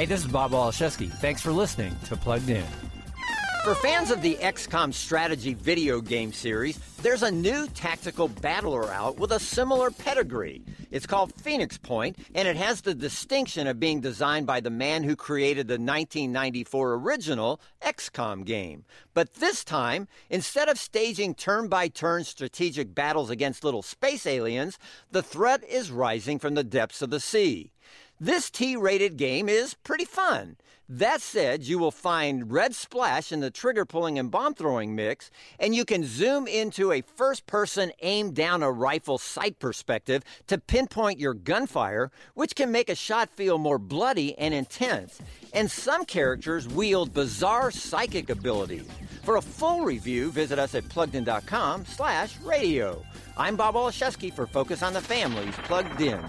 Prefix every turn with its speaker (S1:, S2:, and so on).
S1: Hey, this is Bob Waliszewski. Thanks for listening to Plugged In.
S2: For fans of the XCOM strategy video game series, there's a new tactical battler out with a similar pedigree. It's called Phoenix Point, and it has the distinction of being designed by the man who created the 1994 original XCOM game. But this time, instead of staging turn by turn strategic battles against little space aliens, the threat is rising from the depths of the sea. This T rated game is pretty fun. That said, you will find red splash in the trigger pulling and bomb throwing mix, and you can zoom into a first person aim down a rifle sight perspective to pinpoint your gunfire, which can make a shot feel more bloody and intense. And some characters wield bizarre psychic abilities. For a full review, visit us at pluggedin.com slash radio. I'm Bob Waliszewski for Focus on the Family's Plugged In.